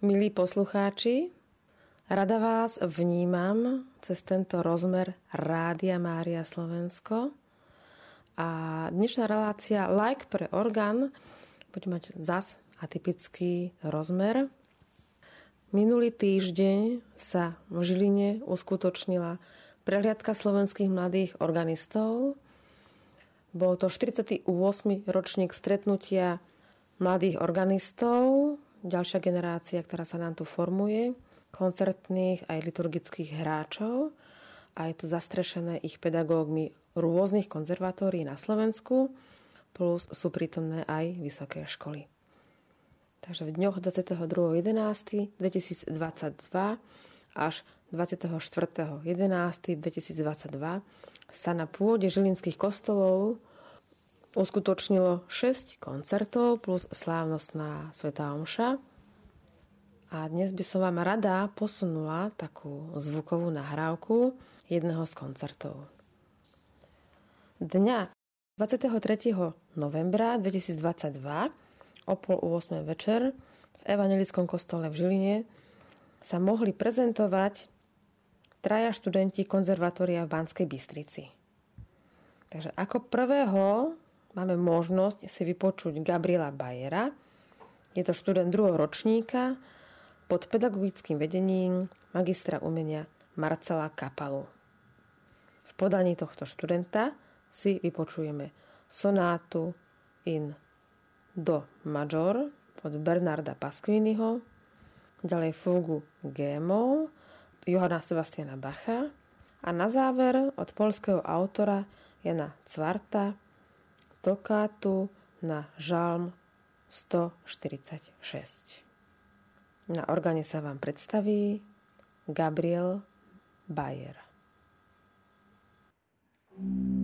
Milí poslucháči, rada vás vnímam cez tento rozmer Rádia Mária Slovensko. A dnešná relácia Like pre orgán bude mať zas atypický rozmer. Minulý týždeň sa v Žiline uskutočnila prehliadka slovenských mladých organistov. Bol to 48. ročník stretnutia mladých organistov ďalšia generácia, ktorá sa nám tu formuje, koncertných aj liturgických hráčov a je to zastrešené ich pedagógmi rôznych konzervatórií na Slovensku, plus sú prítomné aj vysoké školy. Takže v dňoch 22.11.2022 až 24.11.2022 sa na pôde žilinských kostolov uskutočnilo 6 koncertov plus slávnostná Svetá Omša. A dnes by som vám rada posunula takú zvukovú nahrávku jedného z koncertov. Dňa 23. novembra 2022 o pol 8 večer v Evangelickom kostole v Žiline sa mohli prezentovať traja študenti konzervatória v Banskej Bystrici. Takže ako prvého máme možnosť si vypočuť Gabriela Bajera. Je to študent druhého ročníka pod pedagogickým vedením magistra umenia Marcela Kapalu. V podaní tohto študenta si vypočujeme sonátu in do major od Bernarda Pasquiniho, ďalej fugu G-moll Johana Sebastiana Bacha a na záver od polského autora Jana Cvarta tokátu na žalm 146. Na orgáne sa vám predstaví Gabriel Bayer. thank you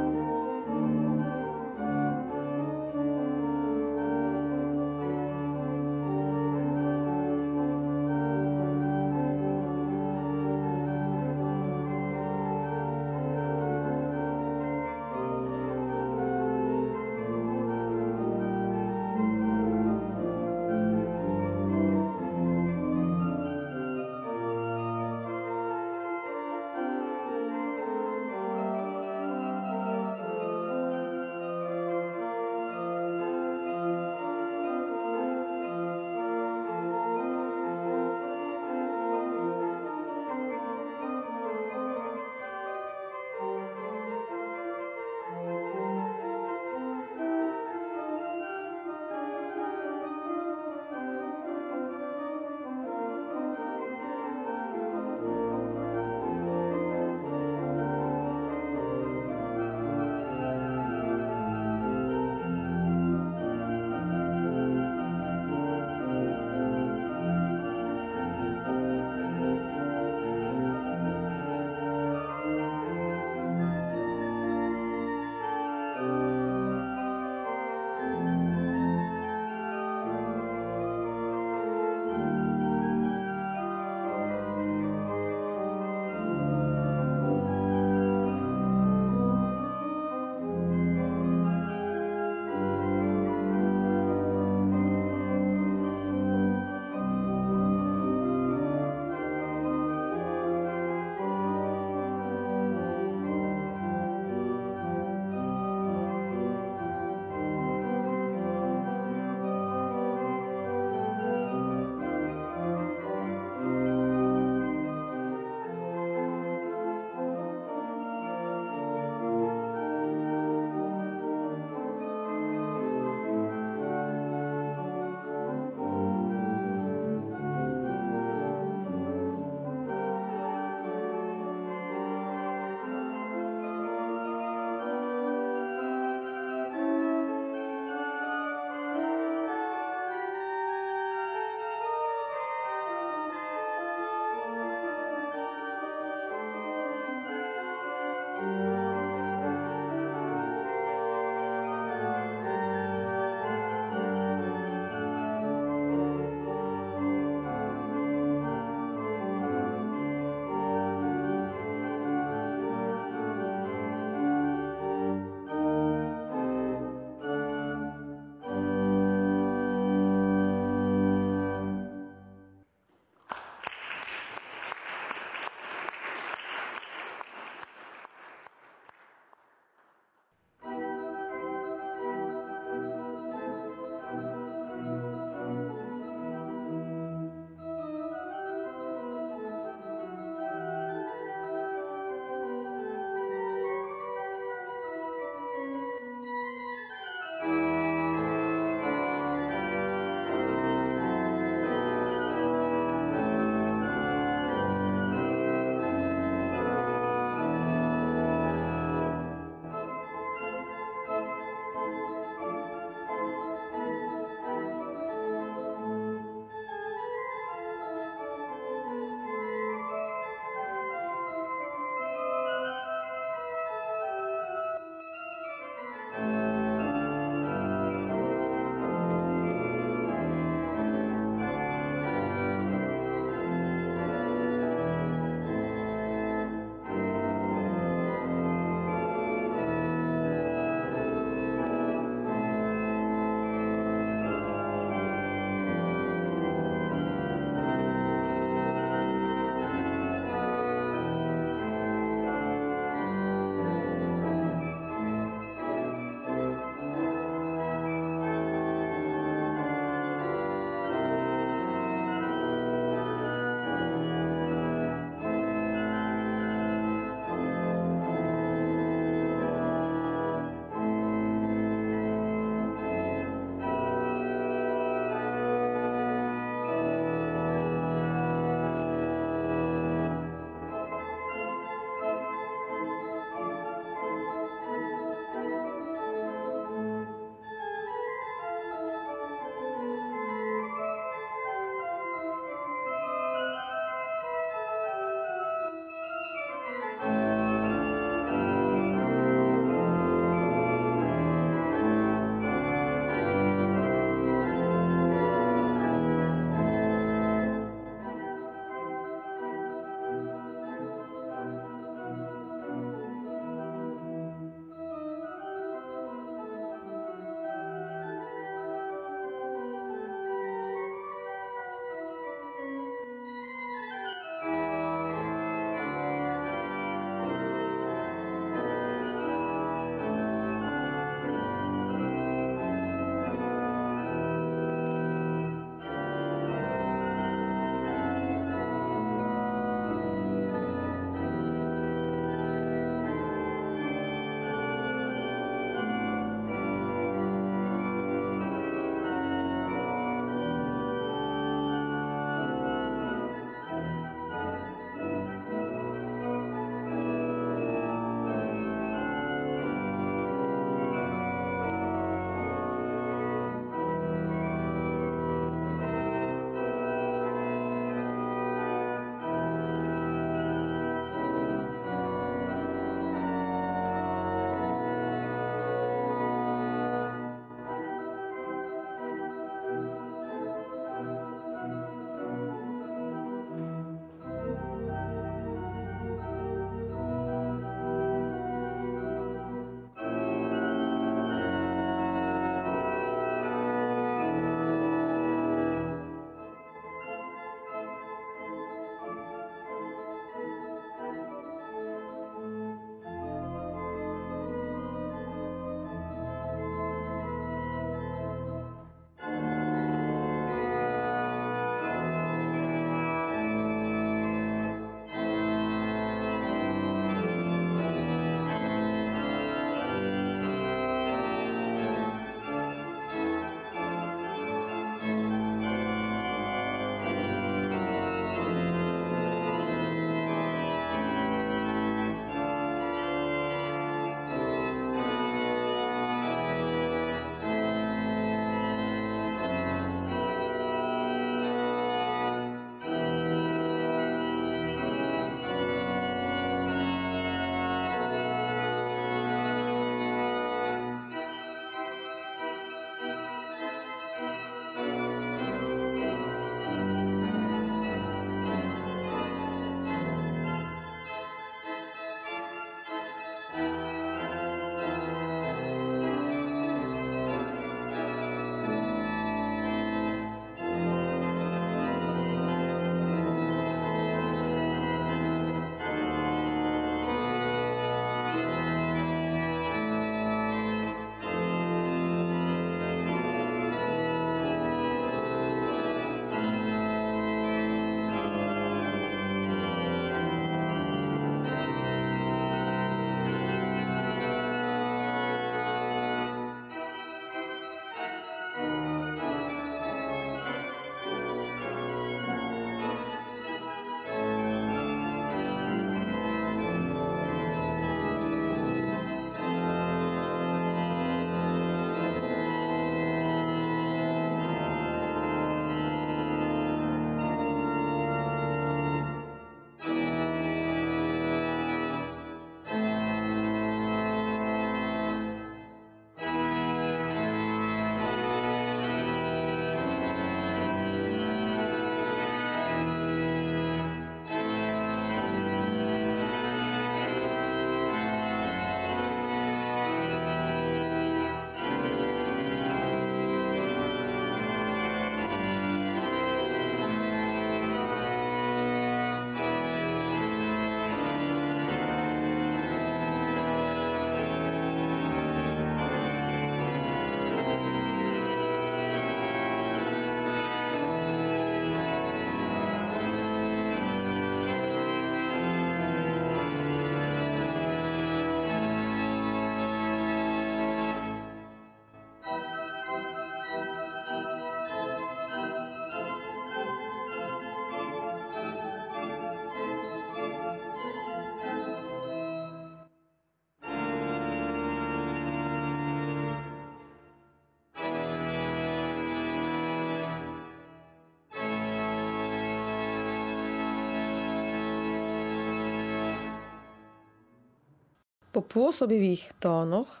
po pôsobivých tónoch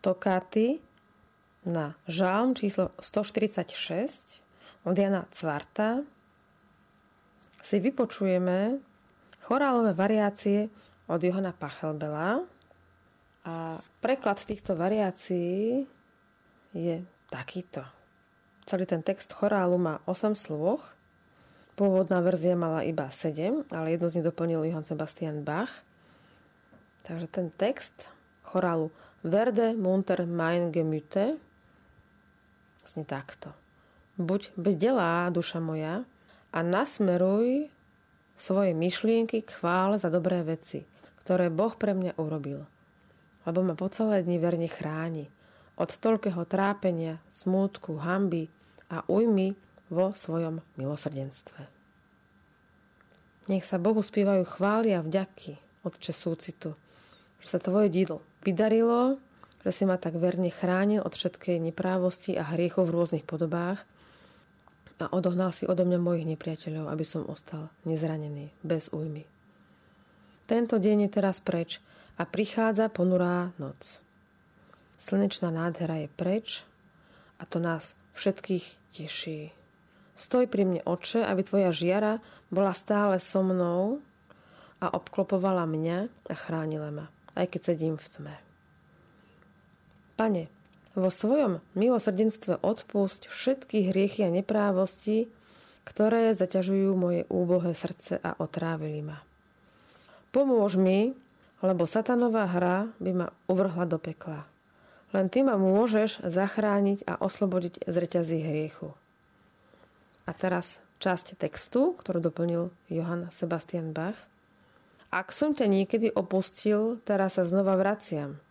tokáty na žálm číslo 146 od Jana Cvarta si vypočujeme chorálové variácie od Johana Pachelbela a preklad týchto variácií je takýto. Celý ten text chorálu má 8 sloh. Pôvodná verzia mala iba 7, ale jedno z nich doplnil Johann Sebastian Bach – Takže ten text chorálu Verde munter mein Gemüte znie takto. Buď bdelá, duša moja, a nasmeruj svoje myšlienky k chvále za dobré veci, ktoré Boh pre mňa urobil. Lebo ma po celé dni verne chráni od toľkého trápenia, smútku, hamby a ujmy vo svojom milosrdenstve. Nech sa Bohu spievajú chvály a vďaky, Otče súcitu, že sa tvoje dílo vydarilo, že si ma tak verne chránil od všetkej neprávosti a hriechov v rôznych podobách a odohnal si odo mňa mojich nepriateľov, aby som ostal nezranený, bez újmy. Tento deň je teraz preč a prichádza ponurá noc. Slnečná nádhera je preč a to nás všetkých teší. Stoj pri mne, oče, aby tvoja žiara bola stále so mnou a obklopovala mňa a chránila ma aj keď sedím v tme. Pane, vo svojom milosrdenstve odpusť všetky hriechy a neprávosti, ktoré zaťažujú moje úbohé srdce a otrávili ma. Pomôž mi, lebo satanová hra by ma uvrhla do pekla. Len ty ma môžeš zachrániť a oslobodiť z reťazí hriechu. A teraz časť textu, ktorú doplnil Johann Sebastian Bach – ak som ťa niekedy opustil, teraz sa znova vraciam.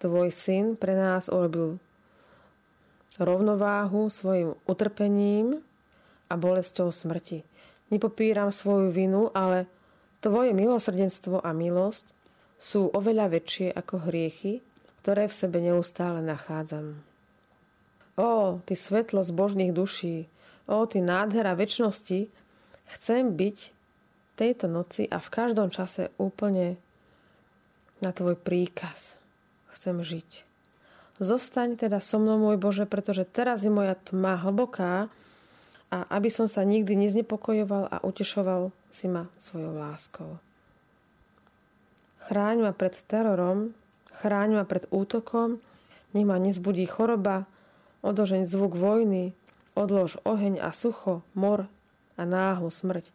Tvoj syn pre nás urobil rovnováhu svojim utrpením a bolesťou smrti. Nepopíram svoju vinu, ale tvoje milosrdenstvo a milosť sú oveľa väčšie ako hriechy, ktoré v sebe neustále nachádzam. Ó, ty svetlo zbožných duší, ó, ty nádhera väčšnosti, chcem byť tejto noci a v každom čase úplne na tvoj príkaz chcem žiť. Zostaň teda so mnou, môj Bože, pretože teraz je moja tma hlboká a aby som sa nikdy neznepokojoval a utešoval si ma svojou láskou. Chráň ma pred terorom, chráň ma pred útokom, nech ma nezbudí choroba, odožeň zvuk vojny, odlož oheň a sucho, mor a náhlu smrť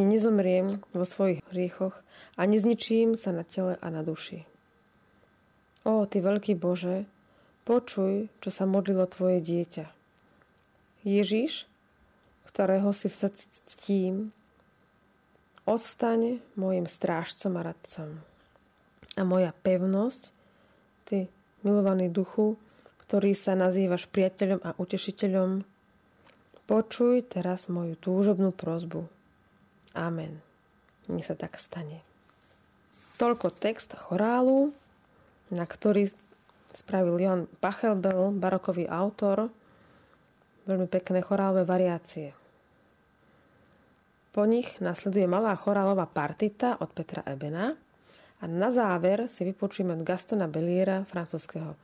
nezomriem vo svojich hriechoch a nezničím sa na tele a na duši. Ó, Ty veľký Bože, počuj, čo sa modlilo Tvoje dieťa. Ježiš, ktorého si v srdci ctím, odstaň môjim strážcom a radcom. A moja pevnosť, Ty, milovaný duchu, ktorý sa nazývaš priateľom a utešiteľom, počuj teraz moju túžobnú prozbu Amen. Nech sa tak stane. Toľko text chorálu, na ktorý spravil Jan Pachelbel, barokový autor, veľmi pekné chorálové variácie. Po nich nasleduje malá chorálová partita od Petra Ebena a na záver si vypočujeme od Gastona Beliera, francúzského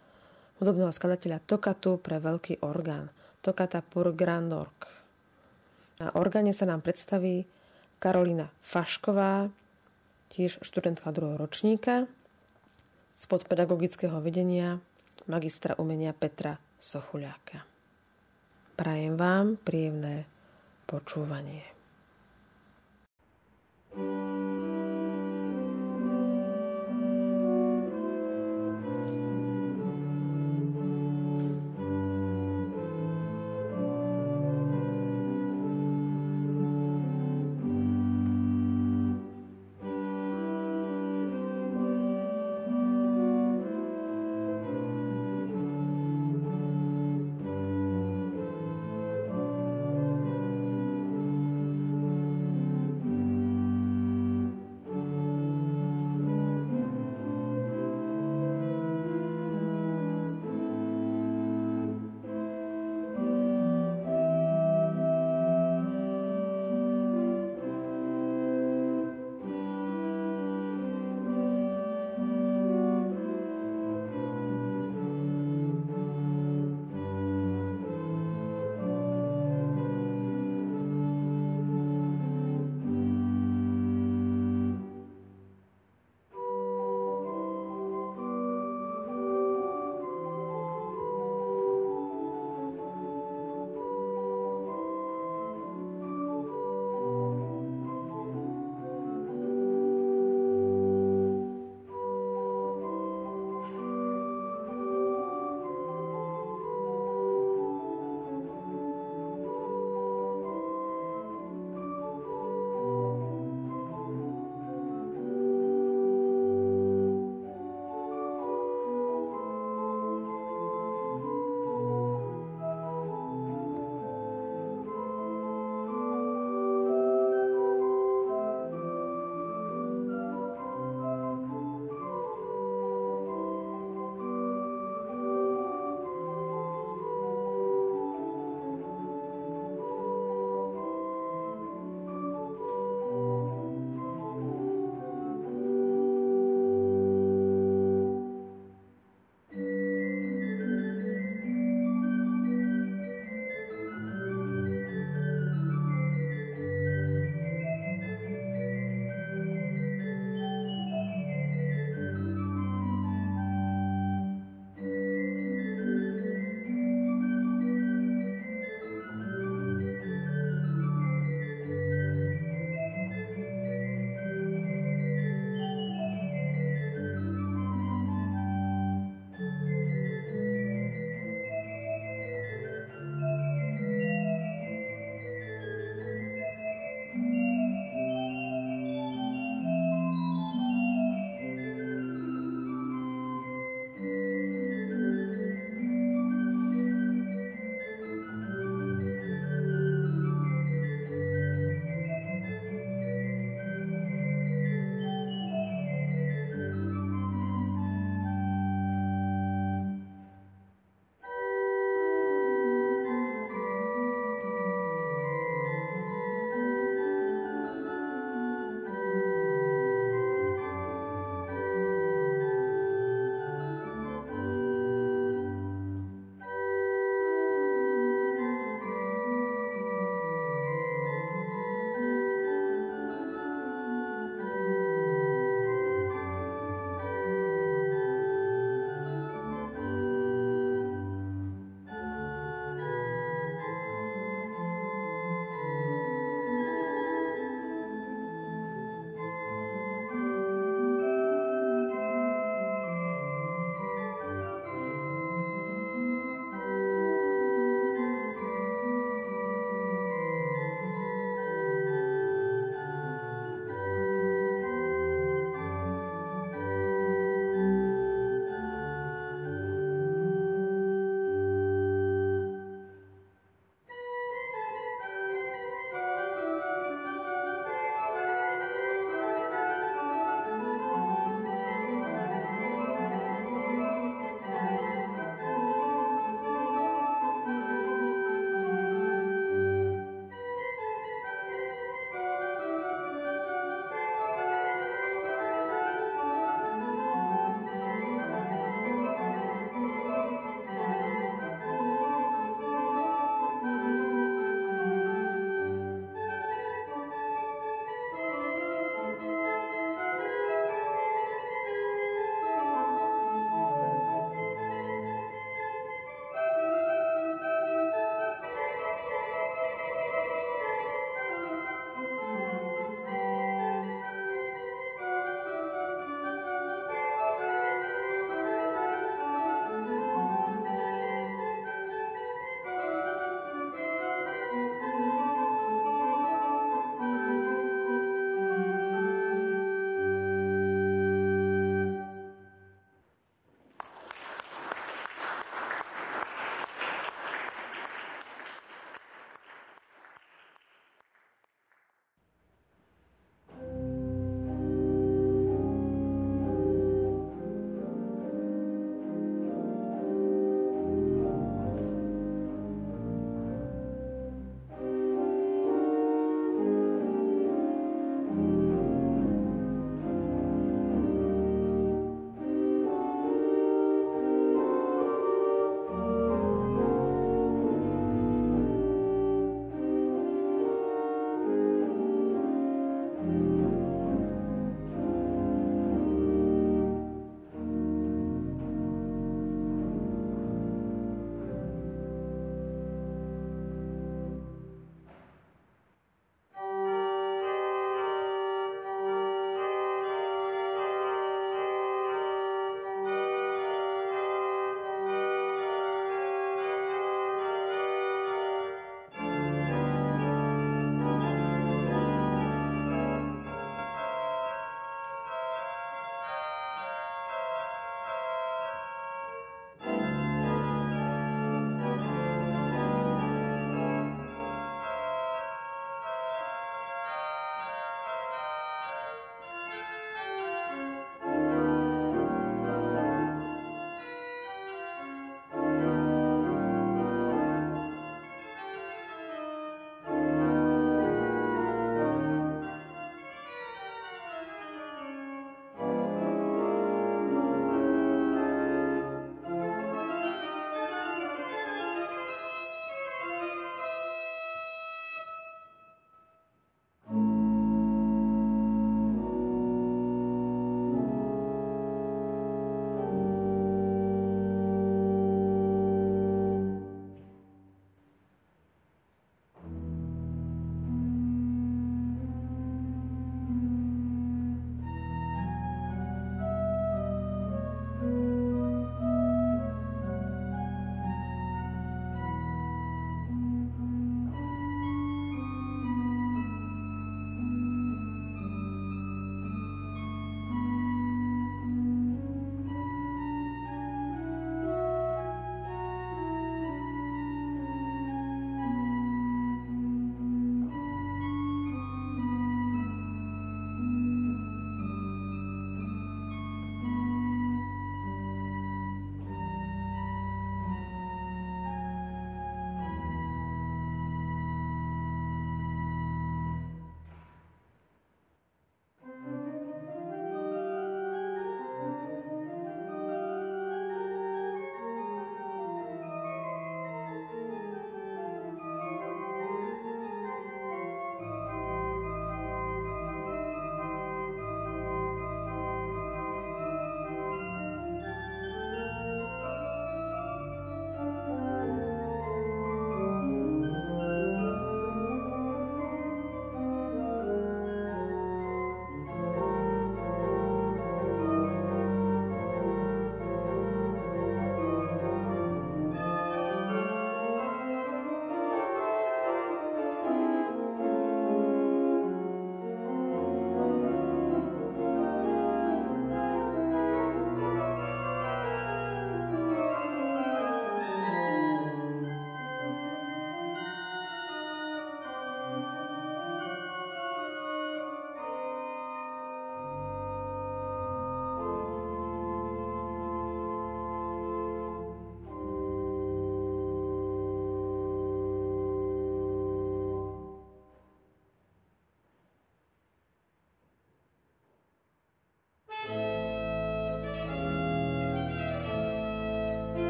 hudobného skladateľa Tokatu pre veľký orgán. Tokata pour grand org. Na orgáne sa nám predstaví Karolina Fašková, tiež študentka druhého ročníka, spod pedagogického vedenia magistra umenia Petra Sochuľáka. Prajem vám príjemné počúvanie. thank you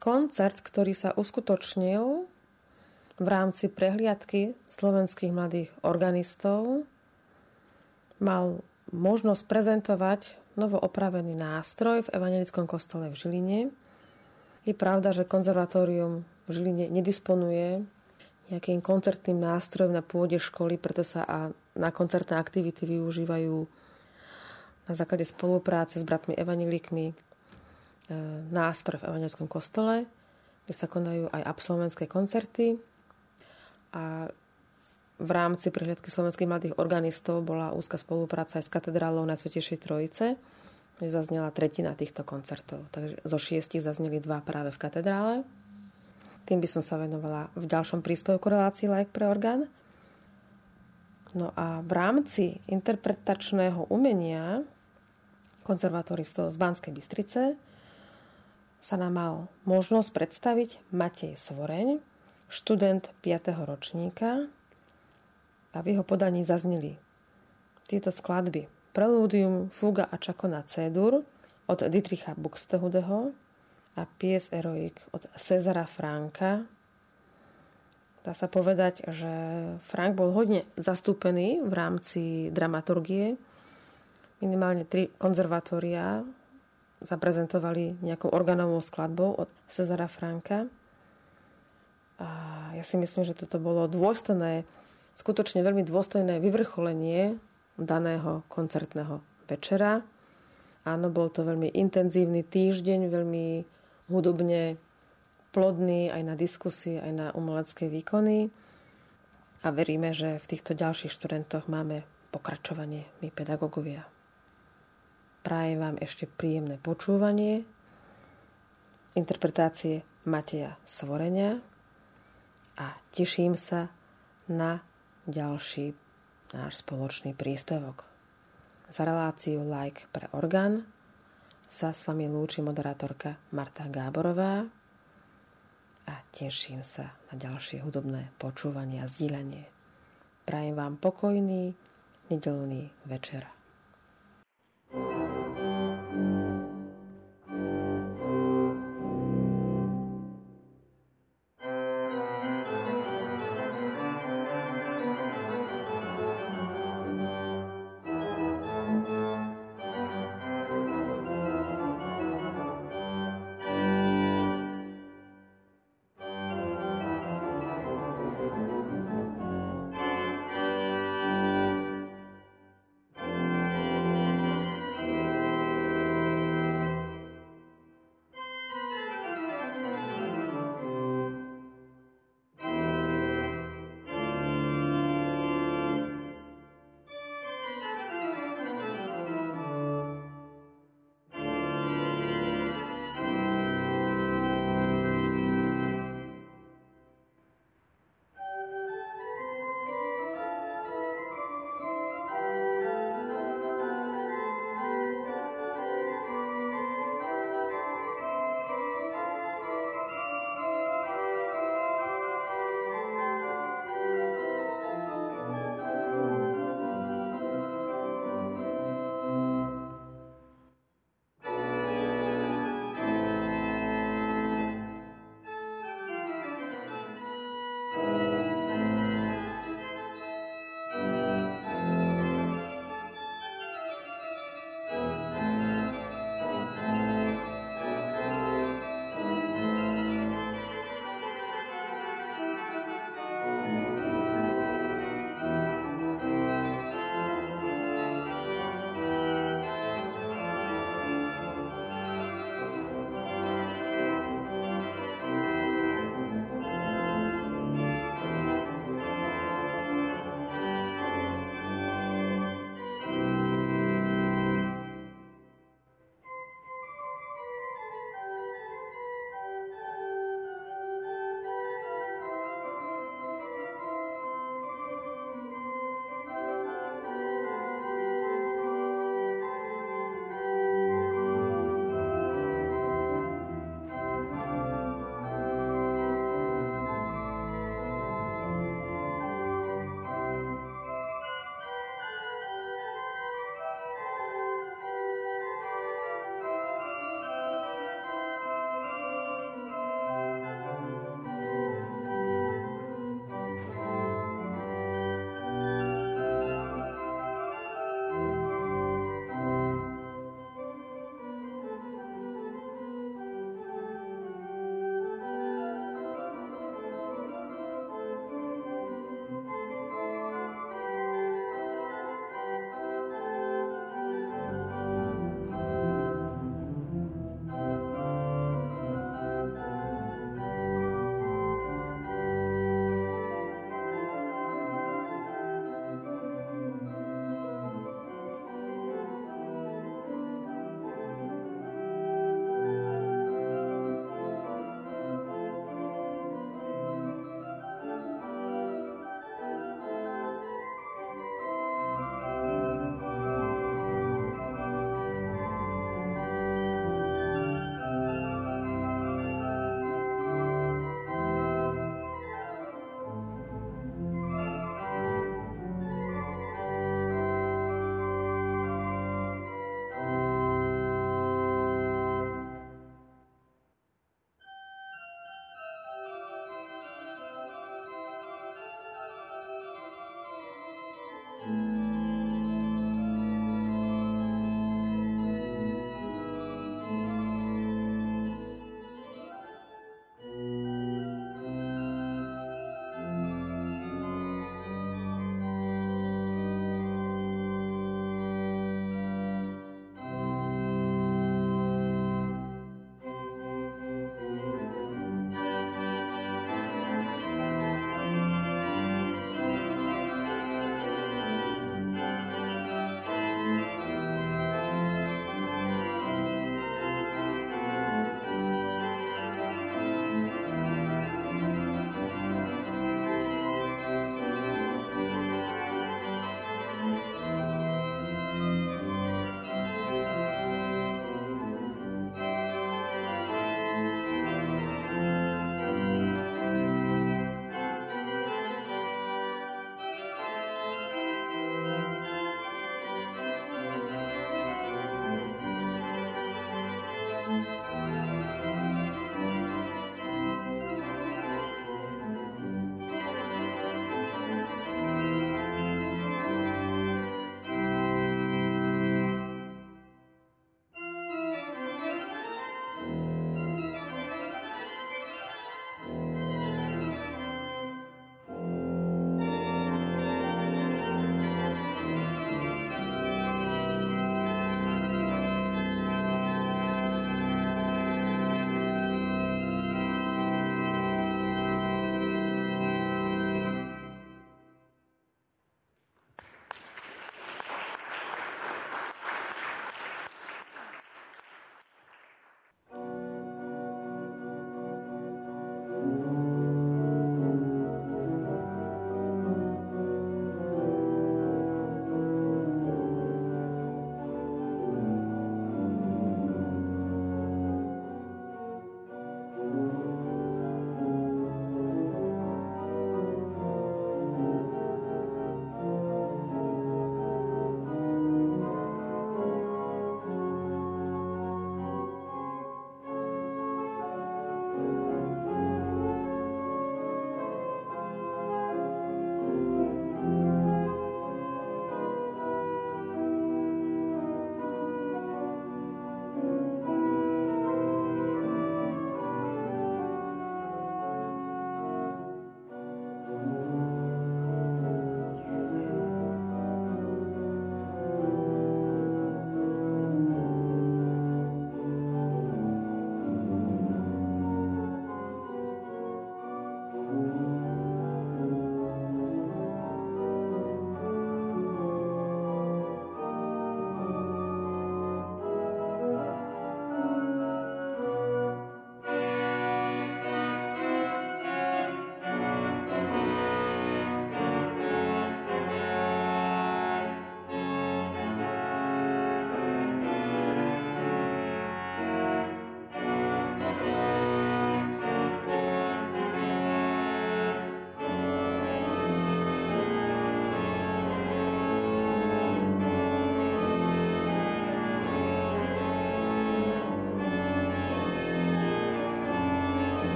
koncert, ktorý sa uskutočnil v rámci prehliadky slovenských mladých organistov, mal možnosť prezentovať novo opravený nástroj v Evangelickom kostole v Žiline. Je pravda, že konzervatórium v Žiline nedisponuje nejakým koncertným nástrojom na pôde školy, preto sa a na koncertné aktivity využívajú na základe spolupráce s bratmi evanelikmi e, nástroj v Evangelickom kostole, kde sa konajú aj absolventské koncerty. A v rámci prehľadky slovenských mladých organistov bola úzka spolupráca aj s katedrálou na Svetejšej Trojice, kde zaznela tretina týchto koncertov. Takže zo šiestich zazneli dva práve v katedrále. Tým by som sa venovala v ďalšom príspevku relácii Like pre orgán. No a v rámci interpretačného umenia konzervatoristov z Banskej Bystrice sa nám mal možnosť predstaviť Matej Svoreň, študent 5. ročníka a v jeho podaní zazneli tieto skladby Preludium, Fuga a Čakona Cedur od Dietricha Buxtehudeho a Pies Eroik od Cezara Franka. Dá sa povedať, že Frank bol hodne zastúpený v rámci dramaturgie minimálne tri konzervatória zaprezentovali nejakou organovou skladbou od Cezara Franka. A ja si myslím, že toto bolo dôstojné, skutočne veľmi dôstojné vyvrcholenie daného koncertného večera. Áno, bol to veľmi intenzívny týždeň, veľmi hudobne plodný aj na diskusie, aj na umelecké výkony. A veríme, že v týchto ďalších študentoch máme pokračovanie my pedagógovia. Prajem vám ešte príjemné počúvanie interpretácie Mateja Svorenia a teším sa na ďalší náš spoločný príspevok. Za reláciu Like pre orgán sa s vami lúči moderátorka Marta Gáborová a teším sa na ďalšie hudobné počúvanie a zdieľanie. Prajem vám pokojný nedelný večer.